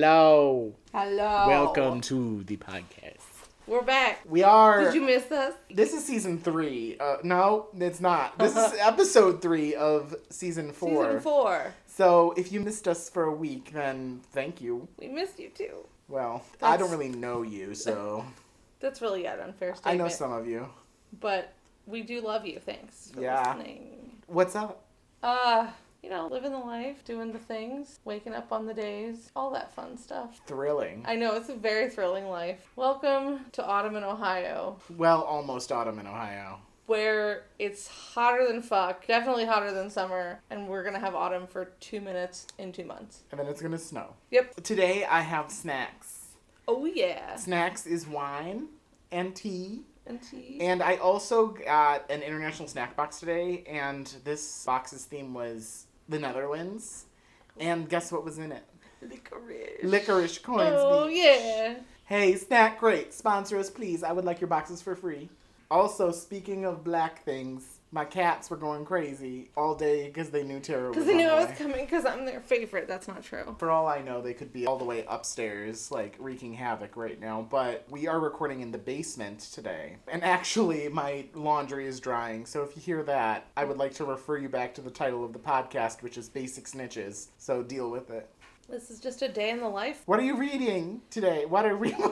Hello. Hello. Welcome to the podcast. We're back. We are. Did you miss us? This is season three. Uh, no, it's not. This is episode three of season four. Season four. So if you missed us for a week, then thank you. We missed you too. Well, I don't really know you, so That's really an unfair statement. I know some of you. But we do love you. Thanks for Yeah. listening. What's up? Uh, you know, living the life, doing the things, waking up on the days, all that fun stuff. Thrilling. I know it's a very thrilling life. Welcome to autumn in Ohio, Well, almost autumn in Ohio. where it's hotter than fuck, definitely hotter than summer, and we're gonna have autumn for two minutes in two months. And then it's gonna snow. Yep. Today I have snacks. Oh yeah. Snacks is wine and tea. And tea. And I also got an international snack box today, and this box's theme was the Netherlands. And guess what was in it? Licorice. Licorice coins. Oh Beach. yeah. Hey, Snack Crate, sponsor us, please. I would like your boxes for free. Also, speaking of black things, my cats were going crazy all day because they knew Tara was Because they knew I was coming. Because I'm their favorite. That's not true. For all I know, they could be all the way upstairs, like wreaking havoc right now. But we are recording in the basement today. And actually, my laundry is drying. So if you hear that, I would like to refer you back to the title of the podcast, which is Basic Snitches. So deal with it. This is just a day in the life. What are you reading today? What are we?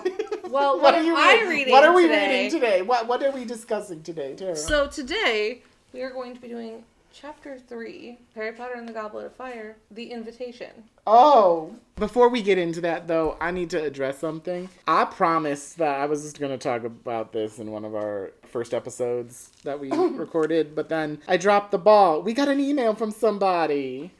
Well, what am I reading What are we today? reading today? What What are we discussing today, Tara? So today we are going to be doing chapter three, Harry Potter and the Goblet of Fire, The Invitation. Oh. Before we get into that, though, I need to address something. I promised that I was just going to talk about this in one of our first episodes that we recorded, but then I dropped the ball. We got an email from somebody.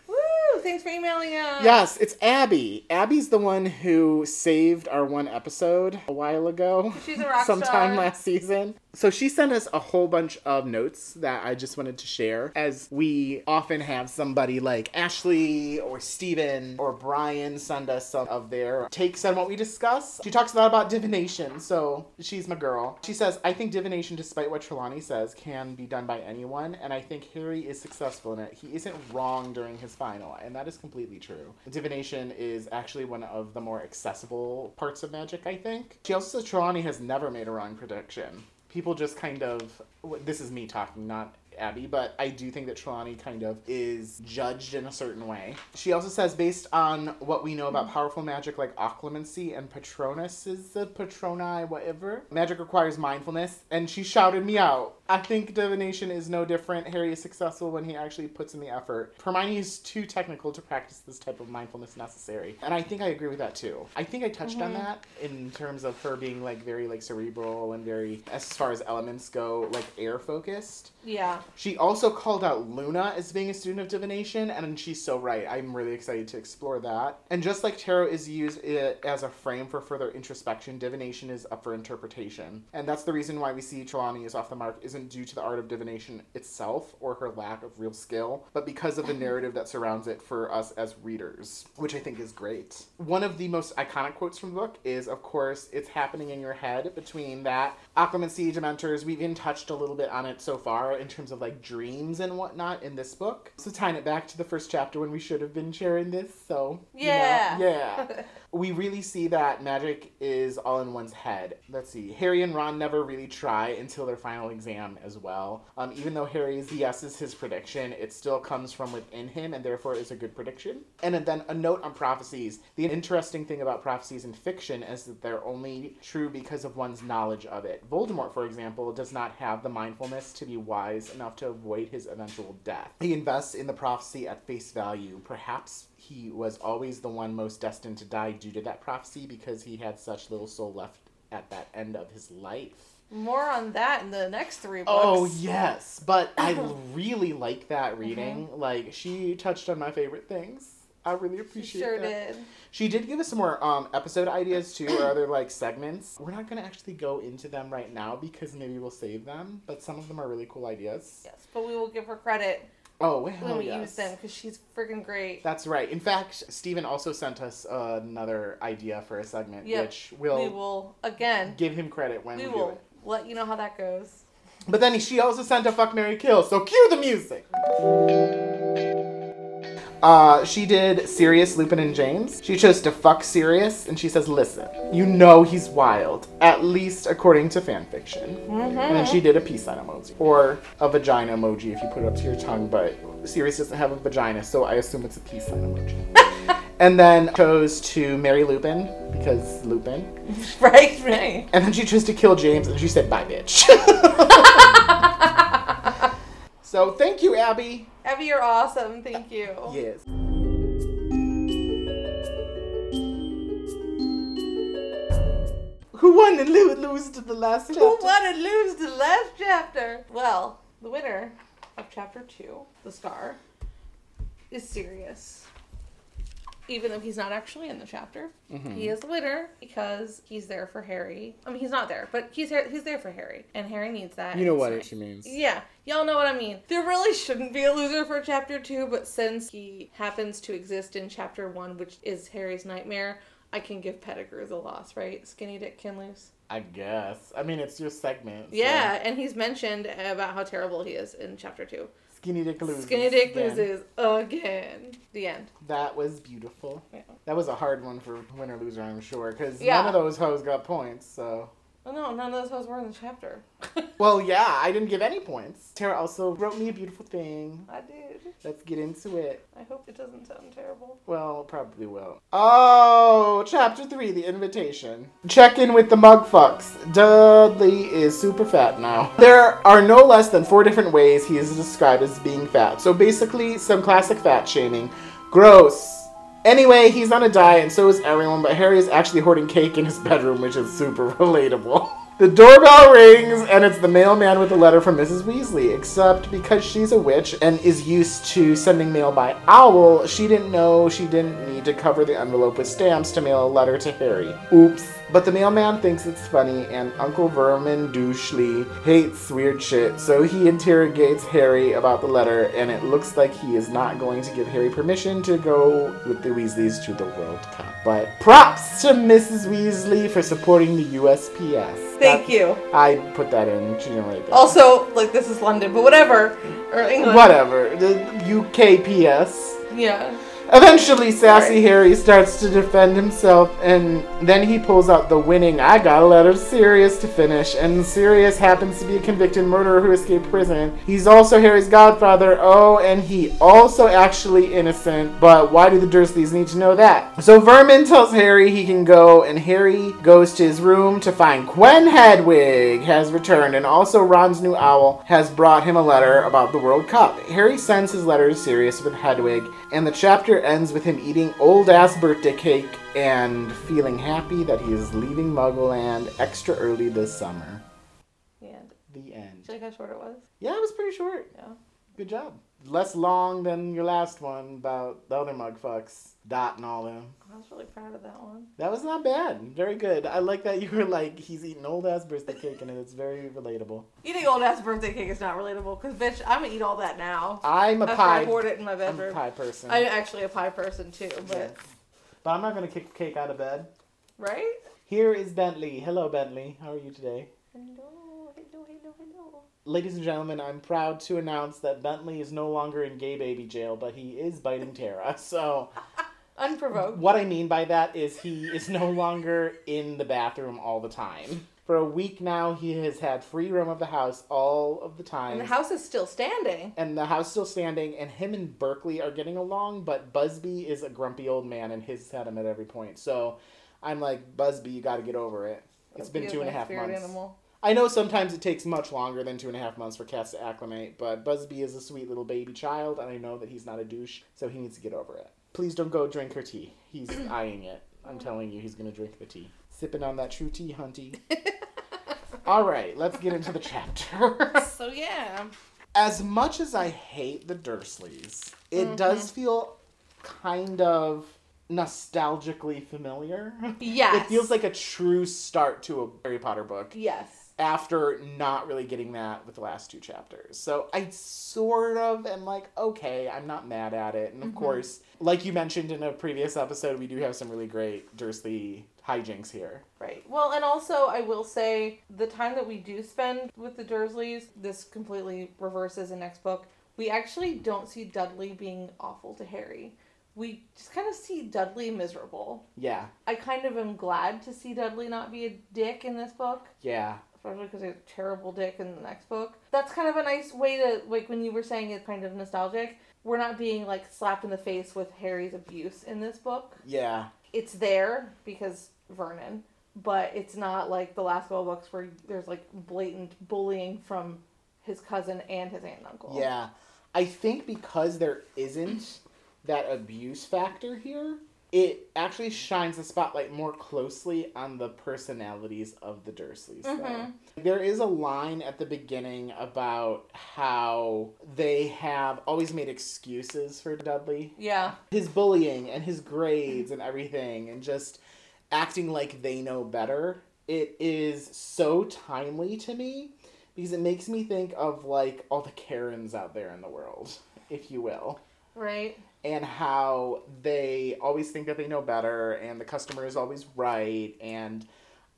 Thanks for emailing us. Yes, it's Abby. Abby's the one who saved our one episode a while ago. She's a rock sometime star. last season. So she sent us a whole bunch of notes that I just wanted to share, as we often have somebody like Ashley or Steven or Brian send us some of their takes on what we discuss. She talks a lot about divination, so she's my girl. She says, I think divination, despite what Trelawney says, can be done by anyone, and I think Harry is successful in it. He isn't wrong during his final, and that is completely true. Divination is actually one of the more accessible parts of magic, I think. She also says Trelawney has never made a wrong prediction people just kind of this is me talking not abby but i do think that trelawney kind of is judged in a certain way. She also says based on what we know about powerful magic like occlumency and patronus is the patroni whatever magic requires mindfulness and she shouted me out. I think divination is no different. Harry is successful when he actually puts in the effort. Hermione is too technical to practice this type of mindfulness necessary and i think i agree with that too. I think i touched on mhm. that in terms of her being like very like cerebral and very as far as elements go like air focused Yeah. She also called out Luna as being a student of divination, and she's so right. I'm really excited to explore that. And just like tarot is used eh, as a frame for further introspection, divination is up for interpretation. And that's the reason why we see Trelawney is off the mark isn't due to the art of divination itself or her lack of real skill, but because of the narrative that surrounds it for us as readers, which I think is great. One of the most iconic quotes from the book is, of course, it's happening in your head between that occlumency, dementors. We've even touched a little bit on it so far in terms of like dreams and whatnot in this book. So tying it back to the first chapter when we should have been sharing this. So you know, Yeah. we really see that magic is all in one's head. Let's see. Harry and Ron never really try until their final exam as well. Um, even though Harry's yes is his prediction, it still comes from within him and therefore is a good prediction. And then a note on prophecies. The interesting thing about prophecies in fiction is that they're only true because of one's knowledge of it. Voldemort, for example, does not have the mindfulness to be wise enough to avoid his eventual death. He invests in the prophecy at face value. Perhaps he was always the one most destined to die due to that prophecy because he had such little soul left at that end of his life. More on that in the next three books. Oh yes, but I really like that reading. Like she touched on my favorite things. I really She appreciate sure that. did. She did give us some more um, episode ideas too, or other like segments. We're not gonna actually go into them right now because maybe we'll save them. But some of them are really cool ideas. Yes, but we will give her credit Oh, when hell we yes. use them because she's freaking great. That's right. In fact, Steven also sent us another idea for a segment, Yep. which we'll we will again. give him credit when we, We will it. let you know how that goes. But then she also sent a fuck Mary Kill, so cue the music. Uh, she did Sirius, Lupin, and James. She chose to fuck Sirius, and she says, "Listen, you know he's wild, at least according to fanfiction." And then she did a peace sign emoji or a vagina emoji if you put it up to your tongue, but Sirius doesn't have a vagina, so I assume it's a peace sign emoji. and then chose to marry Lupin because Lupin. Right, right. And then she chose to kill James, and she said, "Bye, bitch." so thank you, Abby. Abby, you're awesome. Thank you. Yes. Who won and lo- lose to the last chapter? Who won and lose to the last chapter? Well, the winner of chapter two, the scar, is Sirius. Even though he's not actually in the chapter, Mm-hmm. he is the winner because he's there for Harry. I mean, he's not there, but he's. He's there for Harry, and Harry needs that. You know what nice. she means. Yeah, y'all know what I mean. There really shouldn't be a loser for chapter two, but since he happens to exist in chapter one, which is Harry's nightmare, I can give Pettigrew the loss, right? Skinny Dick can lose. I guess. I mean, it's your segment. so- Yeah, and he's mentioned about how terrible he is in chapter two. Skinny Dick loses. Skinny Dick again. loses again. The end. That was beautiful. Yeah. That was a hard one for winner loser, I'm sure, because Yeah. none of those hoes got points. So. Oh no, none of those hoes were in the chapter. Well, yeah, I didn't give any points. Tara also wrote me a beautiful thing. I did. Let's get into it. I hope it doesn't sound terrible. Well, probably will. Oh, chapter three, the invitation. Check in with the mug fucks. Dudley is super fat now. There are no less than four different ways he is described as being fat. So basically, some classic fat shaming. Gross. Anyway, he's on a diet and so is everyone, but Harry is actually hoarding cake in his bedroom, which is super relatable. The doorbell rings and it's the mailman with a letter from Mrs. Weasley, except because she's a witch and is used to sending mail by owl, she didn't know she didn't need to cover the envelope with stamps to mail a letter to Harry. Oops. But the mailman thinks it's funny and Uncle Vermin Douchely hates weird shit, so he interrogates Harry about the letter and it looks like he is not going to give Harry permission to go with the Weasleys to the World Cup. But props to Mrs. Weasley for supporting the USPS. Thank That- you. I put that in. She didn't write that. Also, like this is London, but whatever. Or England. Whatever. The UKPS. Yeah. Eventually, Sassy Right. Harry starts to defend himself, and then he pulls out the winning I got a letter to Sirius to finish, and Sirius happens to be a convicted murderer who escaped prison. He's also Harry's godfather, oh, and he also actually innocent, but why do the Dursleys need to know that? So Vermin tells Harry he can go, and Harry goes to his room to find Gwen Hedwig has returned, and also Ron's new owl has brought him a letter about the World Cup. Harry sends his letter to Sirius with Hedwig, and the chapter ends with him eating old ass birthday cake and feeling happy that he is leaving Muggleland extra early this summer. The end. The end. Did you like how short it was? Yeah, it was pretty short. Yeah. Good job. Less long than your last one about the other mug fucks. Dot and all them. I was really proud of that one. That was not bad. Very good. I like that you were like, he's eating old ass birthday cake and it's very relatable. Eating old ass birthday cake is not relatable because bitch, I'm gonna eat all that now. I'm a After pie. I hoard it in my I'm a bedroom. pie person. I'm actually a pie person too, but Yes. But I'm not gonna kick cake out of bed. right? Here is Bentley. Hello, Bentley. How are you today? Hello. Ladies and gentlemen, I'm proud to announce that Bentley is no longer in gay baby jail, but he is biting Tara. So, Unprovoked. what I mean by that is he is no longer in the bathroom all the time. For a week now, he has had free roam of the house all of the time. And the house is still standing. and the house is still standing, and him and Berkeley are getting along, but Busby is a grumpy old man, and his had him at every point. So I'm like, Busby, you got to get over it. It's been two and a half months. Animal. I know sometimes it takes much longer than two and a half months for cats to acclimate, but Busby is a sweet little baby child, and I know that he's not a douche, so he needs to get over it. Please don't go drink her tea. He's eyeing it. I'm telling you, he's gonna drink the tea. Sipping on that true tea, hunty. All right, let's get into the chapter. So yeah. as much as I hate the Dursleys, it mm-hmm. does feel kind of nostalgically familiar. Yes. It feels like a true start to a Harry Potter book Yes. After not really getting that with the last two chapters. So I sort of am like, okay, I'm not mad at it. And of mm-hmm. course, like you mentioned in a previous episode, we do have some really great Dursley hijinks here. Right. Well, and also I will say the time that we do spend with the Dursleys, this completely reverses in next book. We actually don't see Dudley being awful to Harry. we just kind of see Dudley miserable. Yeah. I kind of am glad to see Dudley not be a dick in this book. Yeah. Especially because he's a terrible dick in the next book. That's kind of a nice way to, like, when you were saying it's kind of nostalgic, we're not being, like, slapped in the face with Harry's abuse in this book. Yeah. It's there because Vernon, but it's not like the last couple books where there's, like, blatant bullying from his cousin and his aunt and uncle. Yeah. I think because there isn't that abuse factor here, it actually shines the spotlight more closely on the personalities of the Dursleys. Though. Mhm. There is a line at the beginning about how they have always made excuses for Dudley. Yeah. His bullying and his grades and everything, and just acting like they know better. It is so timely to me because it makes me think of like all the Karens out there in the world, if you will Right. And how they always think that they know better and the customer is always right and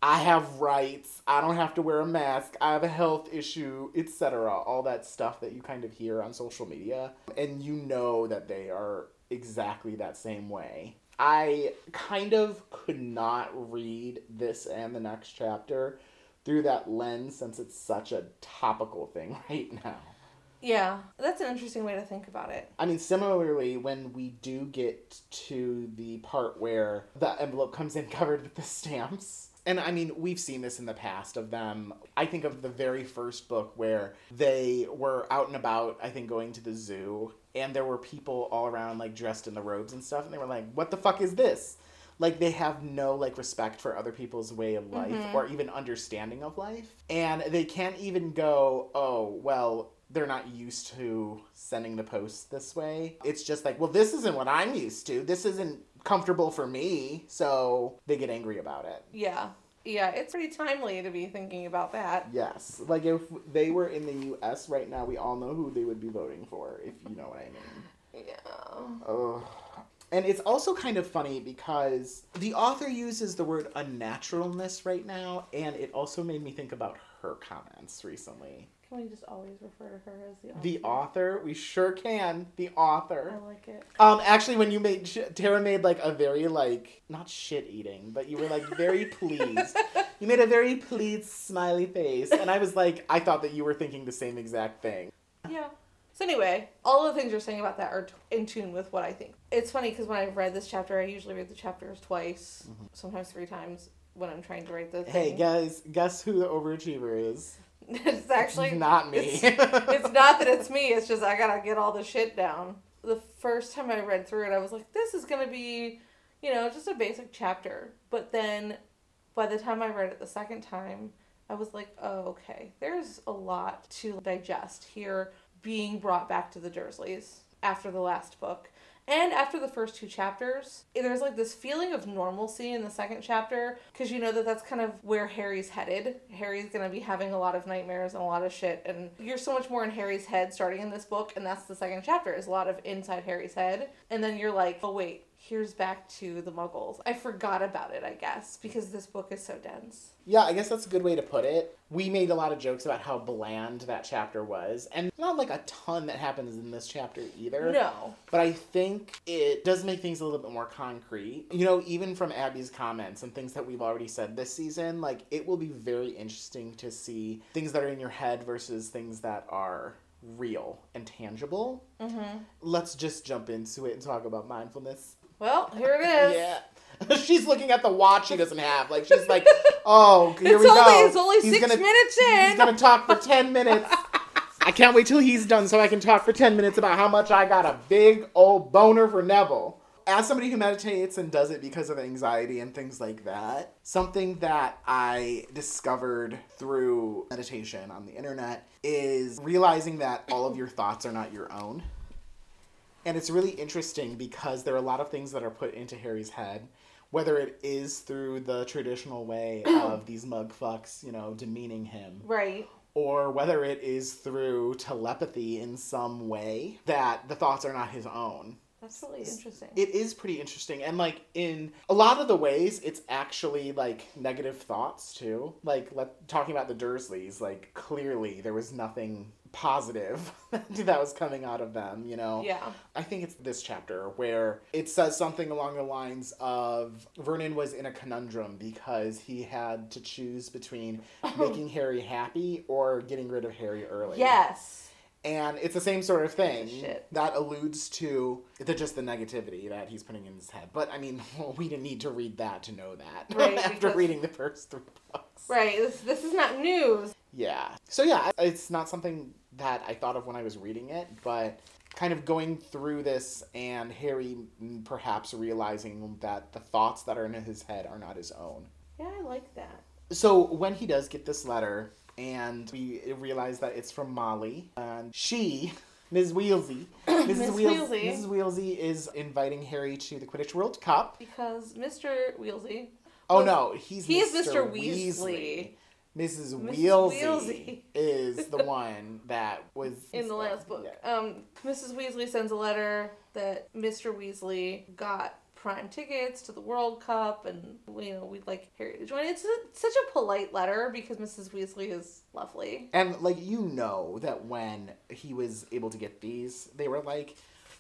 I have rights. I don't have to wear a mask. I have a health issue, etc. All that stuff that you kind of hear on social media and you know that they are exactly that same way. I kind of could not read this and the next chapter through that lens since it's such a topical thing right now. Yeah. That's an interesting way to think about it. I mean, similarly, when we do get to the part where the envelope comes in covered with the stamps, and I mean, we've seen this in the past of them. I think of the very first book where they were out and about, I think going to the zoo, and there were people all around, like dressed in the robes and stuff, and they were like, What the fuck is this? Like, they have no, like, respect for other people's way of life Mhm. or even understanding of life. And they can't even go, Oh, well, they're not used to sending the post this way. It's just like, well, this isn't what I'm used to. This isn't comfortable for me. So they get angry about it. Yeah. Yeah, it's pretty timely to be thinking about that. Yes. Like if they were in the US right now, we all know who they would be voting for, if you know what I mean. Yeah. Ugh. And it's also kind of funny because the author uses the word unnaturalness right now, and it also made me think about her comments recently. Can we just always refer to her as the author? The author, we sure can. The author. I like it. Um, actually, when you made Tara made like a very like not shit eating, but you were like very pleased. You made a very pleased smiley face, and I was like, I thought that you were thinking the same exact thing. Yeah. So anyway, all the things you're saying about that are t- in tune with what I think. It's funny because when I've read this chapter, I usually read the chapters twice, sometimes three times when I'm trying to write the Mm-hmm. Hey guys, guess who the overachiever is? it's actually not me. It's, it's not that it's me. It's just I gotta get all the shit down. The first time I read through it, I was like, "This is gonna be, you know, just a basic chapter." But then, by the time I read it the second time, I was like, "Oh, okay. There's a lot to digest here." Being brought back to the Dursleys after the last book. And after the first two chapters, there's like this feeling of normalcy in the second chapter because you know that that's kind of where Harry's headed. Harry's gonna be having a lot of nightmares and a lot of shit, and you're so much more in Harry's head starting in this book, and that's the second chapter is a lot of inside Harry's head, and then you're like, oh wait, here's back to the Muggles. I forgot about it, I guess, because this book is so dense. yeah, I guess that's a good way to put it. We made a lot of jokes about how bland that chapter was, and not like a ton that happens in this chapter either. No, But I think it does make things a little bit more concrete. You know, even from Abby's comments and things that we've already said this season, like it will be very interesting to see things that are in your head versus things that are real and tangible. mm-hmm. Let's just jump into it and talk about mindfulness. Well, here it is. Yeah. she's looking at the watch she doesn't have. Like she's like, oh, here It's we only go. it's only He's six gonna- minutes in. He's gonna talk for ten minutes. I can't wait till he's done so I can talk for ten minutes about how much I got a big old boner for Neville. As somebody who meditates and does it because of anxiety and things like that, something that I discovered through meditation on the internet is realizing that all of your thoughts are not your own. And it's really interesting because there are a lot of things that are put into Harry's head, whether it is through the traditional way of these mug fucks, you know, demeaning him, Right. or whether it is through telepathy in some way that the thoughts are not his own. That's really interesting. It is pretty interesting. And like in a lot of the ways it's actually like negative thoughts too. Like let, talking about the Dursleys, like clearly there was nothing positive that was coming out of them, you know. yeah. I think it's this chapter where it says something along the lines of Vernon was in a conundrum because he had to choose between making Harry happy or getting rid of Harry early. Yes. And it's the same sort of thing that alludes to the just the negativity that he's putting in his head. But I mean, we didn't need to read that to know that Right, after because- reading the first three books. Right. This, this is not news. Yeah. So yeah, it's not something that I thought of when I was reading it, but kind of going through this and Harry perhaps realizing that the thoughts that are in his head are not his own. Yeah, I like that. So when he does get this letter and we realize that it's from Molly and she Ms. Weasley, Mrs. Weals- Weasley. Mrs. Weasley is inviting Harry to the Quidditch World Cup. Because Mr. Weasley. Oh Was- no, he's He is Mr. Mr. Weasley. Mrs. Mrs. Weasley, Weasley. is the one that was in the last book. Yeah. Um, Mrs. Weasley sends a letter that Mr. Weasley got prime tickets to the World Cup, and you know we'd like Harry to join. It's a, such a polite letter because Mrs. Weasley is lovely. And like you know that when he was able to get these, they were like,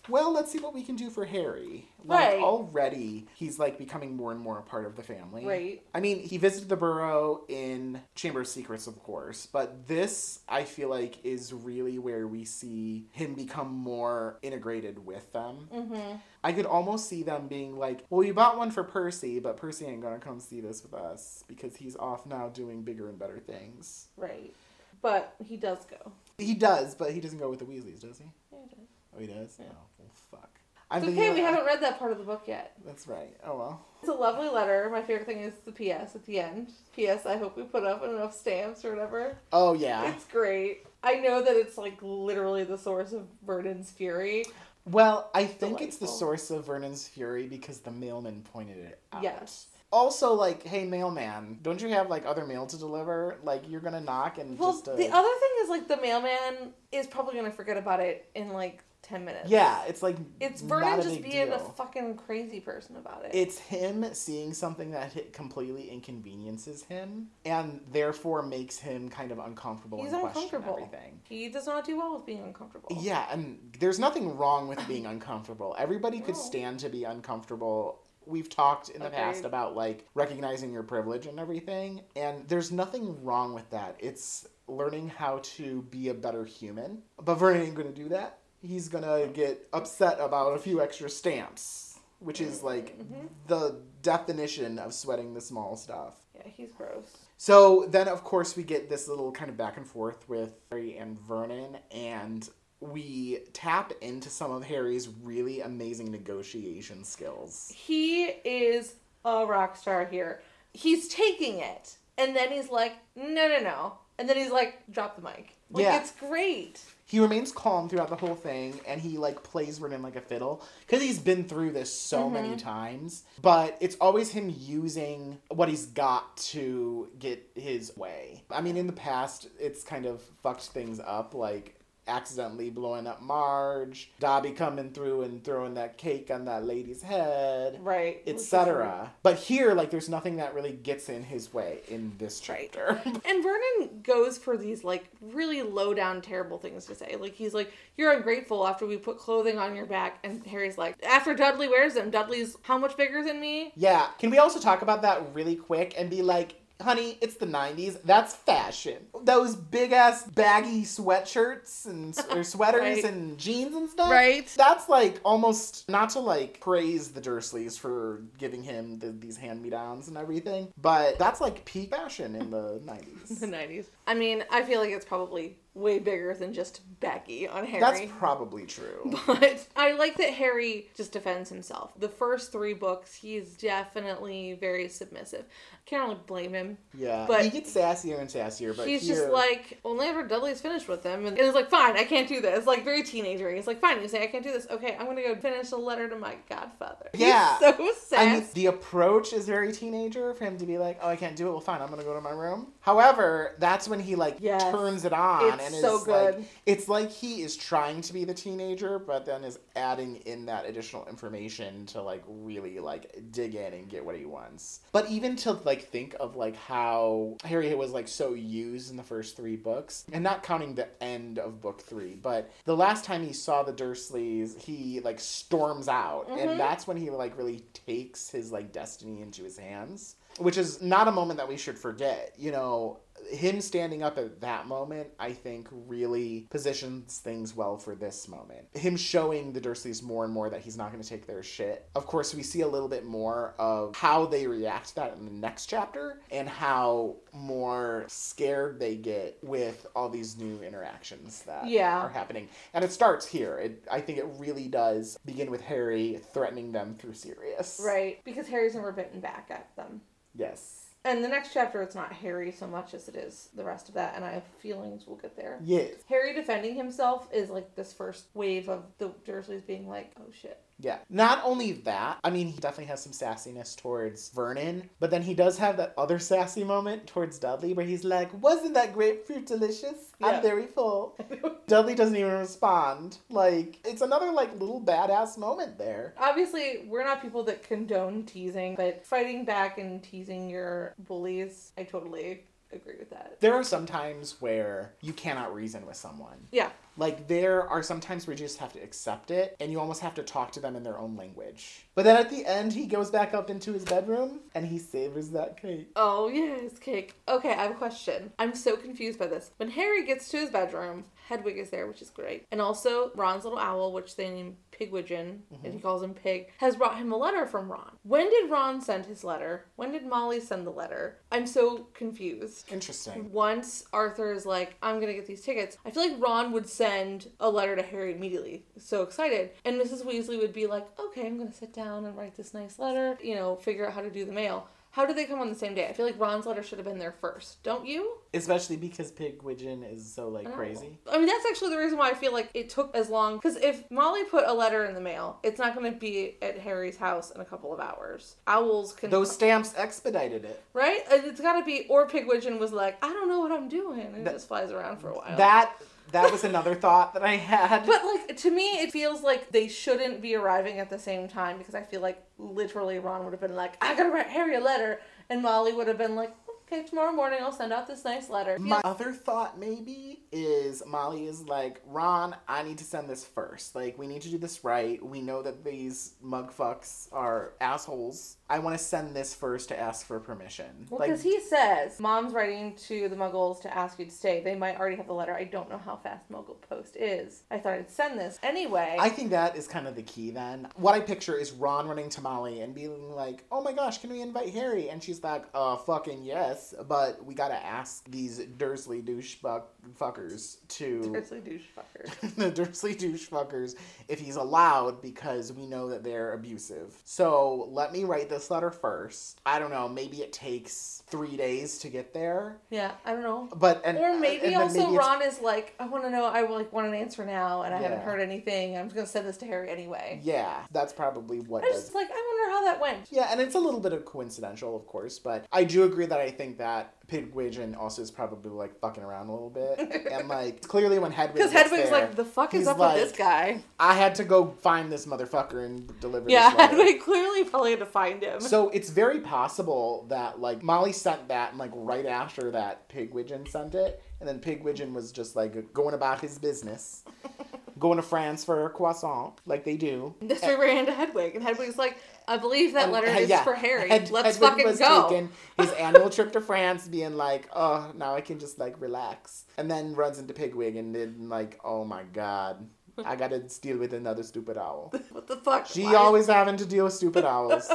"Well, let's see what we can do for Harry." Like Right. already, he's like becoming more and more a part of the family. Right. I mean, he visited the Burrow in Chamber of Secrets, of course, but this I feel like is really where we see him become more integrated with them. Mm-hmm. I could almost see them being like, "Well, we bought one for Percy, but Percy ain't gonna come see this with us because he's off now doing bigger and better things." Right. But he does go. He does, but he doesn't go with the Weasleys, does he? Yeah, he does. Oh, he does. Yeah. Oh, well, fuck. I'm It's okay, we haven't read that part of the book yet. That's right. Oh well. It's a lovely letter. My favorite thing is the PS at the end. PS, I hope we put up enough stamps or whatever. Oh yeah. It's great. I know that it's like literally the source of Vernon's fury. Well, I think it's the source of Vernon's fury because the mailman pointed it out. Yes. Also, like, hey, mailman, don't you have like other mail to deliver? Like, you're gonna knock and Well, just. Uh... the other thing is like the mailman is probably gonna forget about it in like ten minutes. Yeah, it's like It's Vernon just being a fucking crazy person about it. It's him seeing something that completely inconveniences him, and therefore makes him kind of uncomfortable He's uncomfortable. everything. He does not do well with being uncomfortable. Yeah, and there's nothing wrong with being uncomfortable. Everybody could No. stand to be uncomfortable. We've talked in the past about like recognizing your privilege and everything, and there's nothing wrong with that. It's learning how to be a better human. But Vernon ain't gonna do that. He's gonna get upset about a few extra stamps, which is like Mhm. the definition of sweating the small stuff. Yeah, he's gross. So then, of course, we get this little kind of back and forth with Harry and Vernon, and we tap into some of Harry's really amazing negotiation skills. He is a rock star here. He's taking it, and then he's like, no, no, no. And then he's like, drop the mic. Like, Yeah. it's great. He remains calm throughout the whole thing, and he like plays Vernon like a fiddle because he's been through this so many mm-hmm. times. But it's always him using what he's got to get his way. I mean, in the past, it's kind of fucked things up, like accidentally blowing up Marge, Dobby coming through and throwing that cake on that lady's head, Right. etc. But here, like, there's nothing that really gets in his way in this Right. chapter. And Vernon goes for these like really low down terrible things to say. Like he's like, You're ungrateful after we put clothing on your back and Harry's like, After Dudley wears them, Dudley's how much bigger than me? Yeah. Can we also talk about that really quick and be like, honey, it's the 90s. That's fashion. Those big ass baggy sweatshirts and or sweaters Right. and jeans and stuff. Right. That's like almost not to like praise the Dursleys for giving him the, these hand me downs and everything, but that's like peak fashion in the 90s. The nineties. I mean, I feel like it's probably way bigger than just Becky on Harry. That's probably true. But I like that Harry just defends himself. The first three books, he's definitely very submissive. I can't really blame him. Yeah. But- he gets sassier and sassier, but he's here- just like, only after Dudley's finished with them. And, and he's like, fine, I can't do this. Like, very teenager. He's like, fine, you say I can't do this. Okay, I'm gonna go finish a letter to my godfather. Yeah. He's so. I mean, the approach is very teenager for him to be like, "Oh, I can't do it. Well, fine, I'm gonna go to my room." However, that's when he like Yes. turns it on It's and So good. like it's like he is trying to be the teenager, but then is adding in that additional information to like really like dig in and get what he wants. But even to like think of like how Harry was like so used in the first three books, and not counting the end of book three, but the last time he saw the Dursleys, he like storms out, Mhm. and that's when he like really takes his like destiny into his hands which is not a moment that we should forget. You know, him standing up at that moment, I think, really positions things well for this moment. Him showing the Dursleys more and more that he's not going to take their shit. Of course, we see a little bit more of how they react to that in the next chapter and how more scared they get with all these new interactions that Yeah. are happening. And it starts here. It, I think it really does begin with Harry threatening them through Sirius. Right, because Harry's never bitten back at them. Yes. And the next chapter, it's not Harry so much as it is the rest of that, and I have feelings we'll get there. Yes. Harry defending himself is like this first wave of the Dursleys being like, oh shit. Yeah. Not only that, I mean, he definitely has some sassiness towards Vernon, but then he does have that other sassy moment towards Dudley where he's like, Wasn't that grapefruit delicious? Yeah. I'm very full. Dudley doesn't even respond. Like, it's another, like, little badass moment there. Obviously, we're not people that condone teasing, but fighting back and teasing your bullies, I totally agree with that. There are some times where you cannot reason with someone. Yeah. Like, there are sometimes where you just have to accept it, and you almost have to talk to them in their own language. But then at the end, he goes back up into his bedroom, and he savors that cake. Oh, yes, cake. Okay, I have a question. I'm so confused by this. When Harry gets to his bedroom, Hedwig is there, which is great. And also, Ron's little owl, which they name Pigwidgeon, and he mm-hmm. calls him Pig, has brought him a letter from Ron. When did Ron send his letter? When did Molly send the letter? I'm so confused. Interesting. Once Arthur is like, I'm gonna get these tickets, I feel like Ron would send a letter to Harry immediately. So excited. And Mrs. Weasley would be like, okay, I'm gonna sit down and write this nice letter, you know, figure out how to do the mail. How did they come on the same day? I feel like Ron's letter should have been there first, don't you? Especially because Pigwidgeon is so like I crazy. I mean, that's actually the reason why I feel like it took as long. Because if Molly put a letter in the mail, it's not going to be at Harry's house in a couple of hours. Owls can. Those stamps expedited it. Right? It's got to be. Or Pigwidgeon was like, I don't know what I'm doing. And it That- just flies around for a while. That that was another thought that I had. But like to me, it feels like they shouldn't be arriving at the same time because I feel like literally Ron would have been like, "I gotta write Harry a letter," and Molly would have been like, "Okay, tomorrow morning I'll send out this nice letter." My other thought maybe is Molly is like, Ron, I need to send this first. Like, we need to do this right. We know that these mug fucks are assholes. I want to send this first to ask for permission. Well, like, because he says mom's writing to the Muggles to ask you to stay. They might already have the letter. I don't know how fast Muggle Post is. I thought I'd send this anyway. I think that is kind of the key then. What I picture is Ron running to Molly and being like, oh my gosh, can we invite Harry? And she's like, uh, fucking yes, but we gotta ask these Dursley douche fuck- fuckers to. Seriously, douche fucker. the Dursley douche fuckers if he's allowed because we know that they're abusive. So let me write this letter first. I don't know, maybe it takes three days to get there. Yeah, I don't know. But and Or uh, maybe and also maybe Ron is like, I want to know. I like want an answer now, and I haven't heard anything. I'm just gonna send this to Harry anyway. Yeah, that's probably what I does just like, I wonder how that went. Yeah, and it's a little bit of coincidental, of course, but I do agree that I think that Pigwidgeon also is probably like fucking around a little bit, and like clearly when Hedwig Because Hedwig's there, like, the fuck is up like, with this guy? I had to go find this motherfucker and deliver. Yeah, this letter." Hedwig clearly probably had to find him. So it's very possible that like Molly sent that and like right after that Pigwidgeon sent it, and then Pigwidgeon was just like going about his business, going to France for a croissant like they do. This we ran to Hedwig, and Hedwig's like, I believe that And, letter uh, is yeah, for Harry. Let's Hedwig fucking was go. taking his annual trip to France, being like, "Oh, now I can just like relax," and then runs into Pigwig and then like, "Oh my god, I gotta deal with another stupid owl." What the fuck? She Why- always having to deal with stupid owls.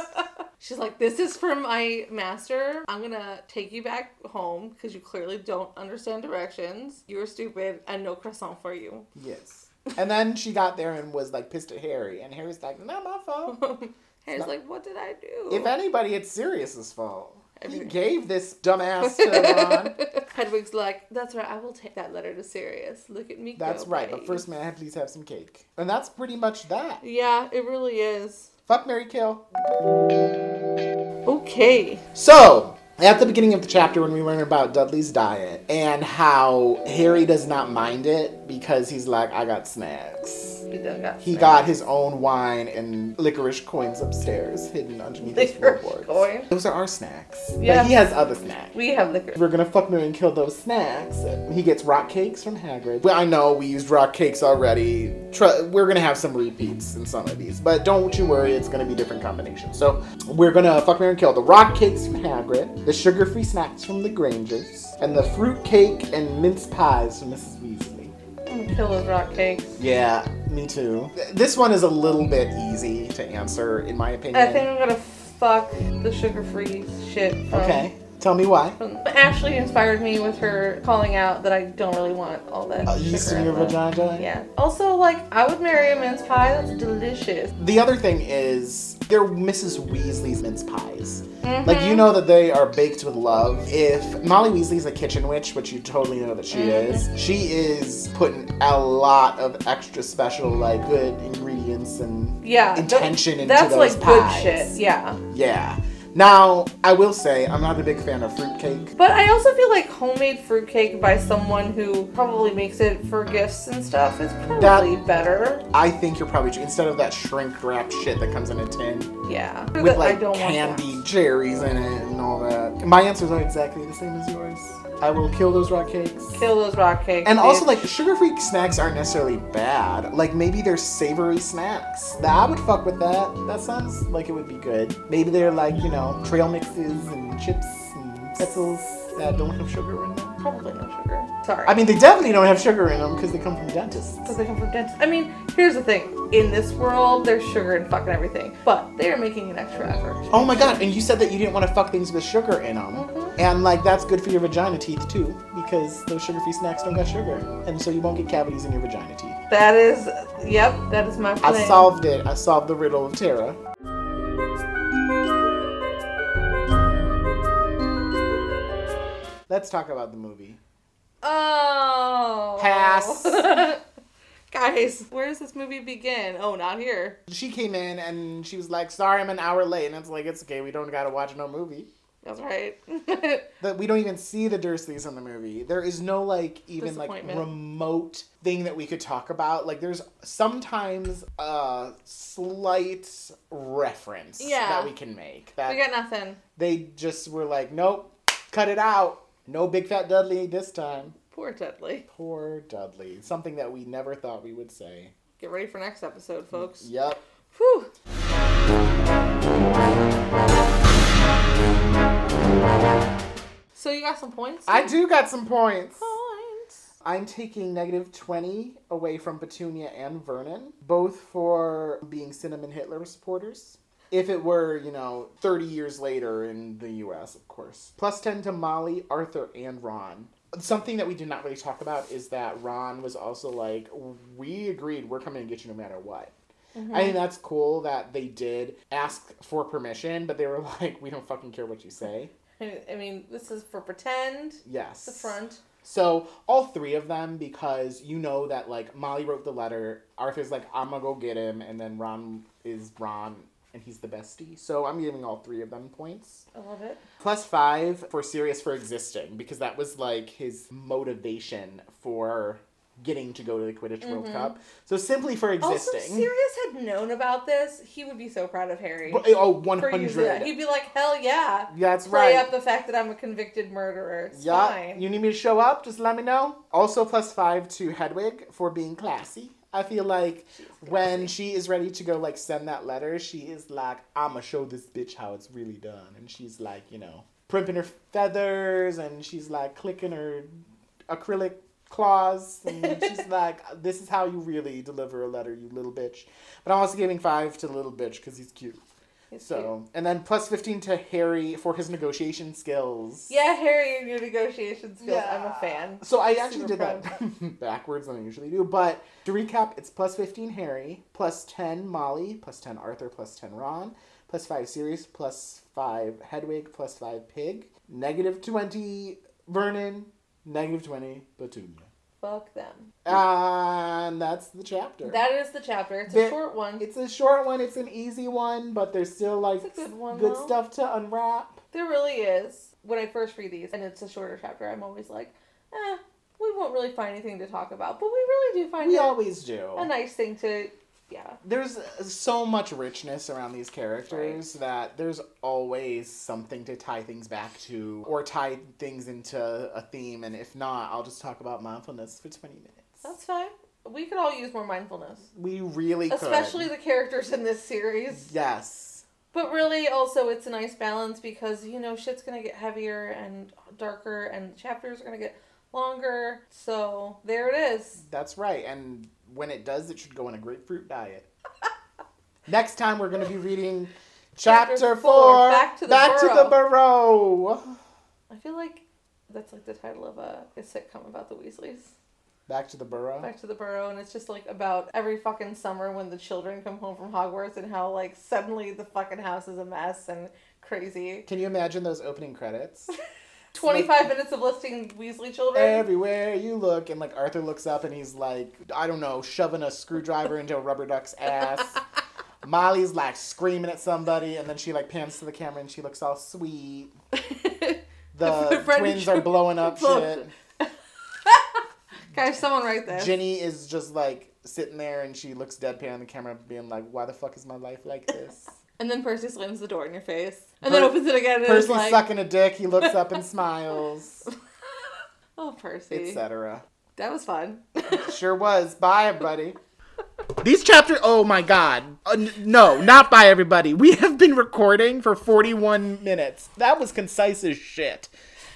She's like, this is from my master. I'm gonna take you back home because you clearly don't understand directions. You're stupid, and no croissant for you. yes. And then she got there and was like pissed at Harry, and Harry's like, "Not my fault. Harry's like, what did I do? If anybody, it's Sirius's fault. He gave this dumbass to Ron." Hedwig's like, that's right. I will take that letter to Sirius. Look at me That's go, right. But first, may I please have some cake? And that's pretty much that. Yeah, it really is. Fuck Mary Kill. Okay. So, at the beginning of the chapter when we learn about Dudley's diet and how Harry does not mind it because he's like, I got snacks. He got He got his own wine and licorice coins upstairs, hidden underneath his floorboards. coins? Those are our snacks. Yeah. But he has other snacks. We have liquor. We're gonna fuck Mary and kill those snacks. He gets rock cakes from Hagrid. Well, I know we used rock cakes already. Tr- we're gonna have some repeats in some of these, but don't you worry, it's gonna be different combinations. So we're gonna fuck Mary and kill the rock cakes from Hagrid, the sugar-free snacks from the Grangers, and the fruit cake and mince pies from Mrs. Weasley. Mm, I'm gonna kill those rock cakes. Yeah, me too. This one is a little bit easy to answer, in my opinion. I think I'm gonna fuck the sugar-free shit from. Okay, tell me why. from- Ashley inspired me with her calling out that I don't really want all that. Sugar yeast in your vagina? Yeah. Also, like, I would marry a mince pie. That's delicious. The other thing is they're Mrs. Weasley's mince pies. Mm-hmm. Like you know that they are baked with love. If Molly Weasley's a kitchen witch, which you totally know that she Mm-hmm. is, she is putting a lot of extra special, like good ingredients and Yeah. intention into That's those like pies. good shit. Yeah. Yeah. Now I will say I'm not a big fan of fruitcake. But I also feel like homemade fruitcake by someone who probably makes it for gifts and stuff is probably better. I think you're probably instead of that shrink wrapped shit that comes in a tin Yeah. with I like want cherries in it and all that. My answers are exactly the same as yours. I will kill those rock cakes. Kill those rock cakes. And also, like, sugar-free snacks aren't necessarily bad. Like, maybe they're savory snacks. That I would fuck with that. That sounds like it would be good. Maybe they're like, you know, trail mixes and chips and pretzels that don't have sugar in them. probably no sugar. Sorry. I mean, they definitely don't have sugar in them because they come from dentists. because they come from dentists. I mean, here's the thing. In this world, there's sugar in fucking everything. But they are making an extra effort. Oh my god, and you said that you didn't want to fuck things with sugar in them. Mm-hmm. And, like, that's good for your vagina teeth, too, because those sugar-free snacks don't got sugar. And so you won't get cavities in your vagina teeth. That is, yep, that is my plan. I solved it. I solved the riddle of Tara. Let's talk about the movie. Oh. Pass. Guys, where does this movie begin? Oh, not here. She came in and she was like, "Sorry, I'm an hour late." And it's like, "It's okay. We don't gotta watch no movie." That's right. That we don't even see the Dursleys in the movie. There is no like even like remote thing that we could talk about. Like there's sometimes a slight reference Yeah. that we can make. That we got nothing. they just were like, "Nope, cut it out. No big fat Dudley this time." Poor Dudley. Poor Dudley. Something that we never thought we would say. Get ready for next episode, folks. Yep. Whew. You got some points? I do got some points. Points. I'm taking negative 20 away from Petunia and Vernon, both for being Cinnamon Hitler supporters. If it were, you know, 30 years later in the US, of course. Plus 10 to Molly, Arthur, and Ron. Something that we did not really talk about is that Ron was also like, we agreed we're coming to get you no matter what. I mm-hmm. think that's cool that they did ask for permission, but they were like, we don't fucking care what you say. I mean, this is for pretend. Yes. The front. So all three of them, because you know that like Molly wrote the letter, Arthur's like, I'm gonna go get him, and then Ron is Ron, and he's the bestie. So I'm giving all three of them points. I love it. Plus five for Sirius for existing, because that was like his motivation for getting to go to the Quidditch World mm-hmm. Cup. So simply for existing. Also. Sirius had known about this. He would be so proud of Harry. Well, eh, oh, for 100. He'd be like, hell yeah. Yeah that's Play right. up the fact that I'm a convicted murderer. It's Yeah, fine. you need me to show up? Just let me know. Also, plus five to Hedwig for being classy. I feel like when she is ready to go, like, send that letter, she is like, I'ma show this bitch how it's really done. And she's like, you know, primping her feathers and she's like clicking her acrylic claws. And she's like, this is how you really deliver a letter, you little bitch. But I'm also giving five to the little bitch because he's cute. He's So, and then plus 15 to Harry for his negotiation skills. Yeah, Harry and your negotiation skills. I'm a fan. So I actually Super did that backwards than I usually do. But to recap, it's plus 15 Harry, plus 10 Molly, plus 10 Arthur, plus 10 Ron, plus 5 Sirius, plus 5 Hedwig, plus 5 Pig, negative 20 Vernon, negative 20 Petunia. Fuck them. And that's the chapter. That is the chapter. It's a short one. it's a short one, it's an easy one, but there's still like good one, good stuff to unwrap. There really is. when I first read these and it's a shorter chapter, I'm always like, eh, we won't really find anything to talk about, but we really do find We it always do. a nice thing to, yeah. There's uh, so much richness around these characters that there's always something to tie things back to or tie things into a theme. And if not, I'll just talk about mindfulness for 20 minutes. That's fine. We could all use more mindfulness, we really could. especially the characters in this series. Yes. But really, also, it's a nice balance because, you know, shit's gonna get heavier and darker, and chapters are gonna get longer. So, there it is. That's right. And when it does, it should go in a grapefruit diet. Next time, we're going to be reading chapter, Chapter four, four, Back to the Back to the Burrow. I feel like that's like the title of a, a sitcom about the Weasleys. Back to the Burrow. Back to the Burrow, and it's just like about every fucking summer when the children come home from Hogwarts and how like suddenly the fucking house is a mess and crazy. Can you imagine those opening credits? 25 minutes of listing Weasley children. Everywhere you look, and like Arthur looks up and he's like, I don't know, shoving a screwdriver into a rubber duck's ass. Molly's like screaming at somebody, and then she like pans to the camera and she looks all sweet. The twins are blowing up shit. Guys, someone write this. Ginny is just like sitting there and she looks deadpan on the camera, being like, "Why the fuck is my life like this?" And then Percy slams the door in your face. And Per- then opens it again and Percy's like, sucking a dick. He looks up and smiles, Oh, Percy. etc. That was fun. Sure was. Bye, everybody. These chapters, oh my god. Uh, n- no, not by everybody. We have been recording for 41 minutes. That was concise as shit.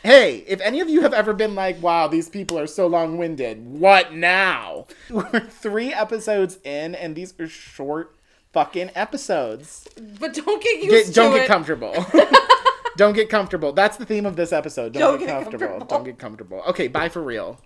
Hey, if any of you have ever been like, wow, these people are so long winded, what now? We're three episodes in, and these are short fucking episodes. but don't get used Get, don't get it. comfortable. don't get comfortable. That's the theme of this episode. Don't, Don't get, get comfortable. comfortable. Don't get comfortable. Okay, bye for real.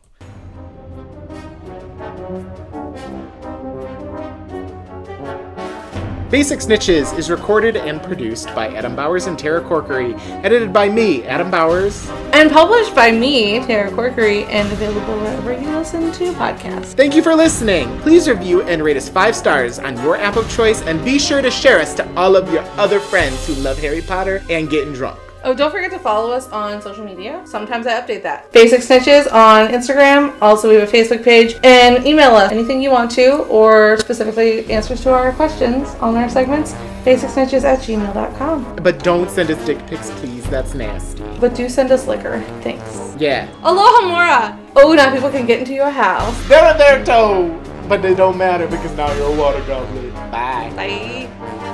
Basic Snitches is recorded and produced by Adam Bowers and Tara Corkery, edited by me, Adam Bowers. And published by me, Tara Corkery, and available wherever you listen to podcasts. Thank you for listening. Please review and rate us five stars on your app of choice, and be sure to share us to all of your other friends who love Harry Potter and getting drunk. Oh, don't forget to follow us on social media. Sometimes I update that. Basic Snitches on Instagram. Also, we have a Facebook page. And email us anything you want to, or specifically answers to our questions on our segments. Basicsnitches at gmail.com. But don't send us dick pics, please. That's nasty. But do send us liquor. Thanks. Yeah. Alohomora! Oh, now people can get into your house. They're on their toe, but they don't matter because now you're a water goblet. Bye. Bye.